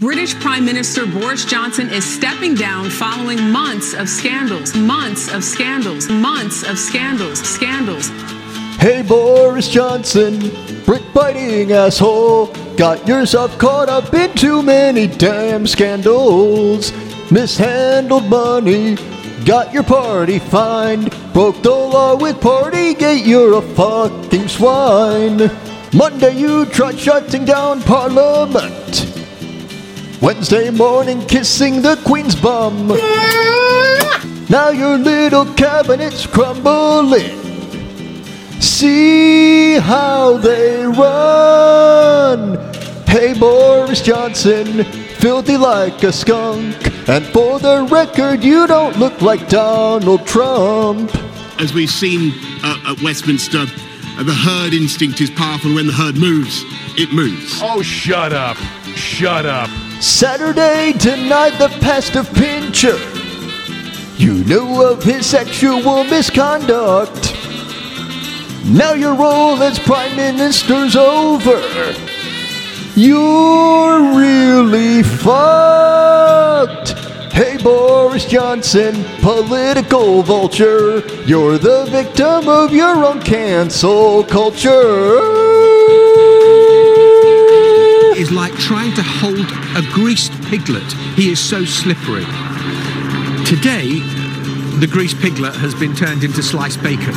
British Prime Minister Boris Johnson is stepping down following months of scandals, months of scandals, months of scandals, scandals. Hey Boris Johnson, brick biting asshole, got yourself caught up in too many damn scandals. Mishandled money, got your party fined, broke the law with Partygate, you're a fucking swine. Monday you tried shutting down Parliament. Wednesday morning kissing the Queen's bum. Now your little cabinet's crumbling. See how they run. Hey Boris Johnson, filthy like a skunk. And for the record, you don't look like Donald Trump. As we've seen uh, at Westminster, uh, the herd instinct is powerful. When the herd moves, it moves. Oh, shut up. Shut up. Saturday denied the past of Pincher. You knew of his sexual misconduct. Now your role as Prime Minister's over. You're really fucked. Hey Boris Johnson, political vulture. You're the victim of your own cancel culture greased piglet. He is so slippery. Today, the greased piglet has been turned into sliced bacon.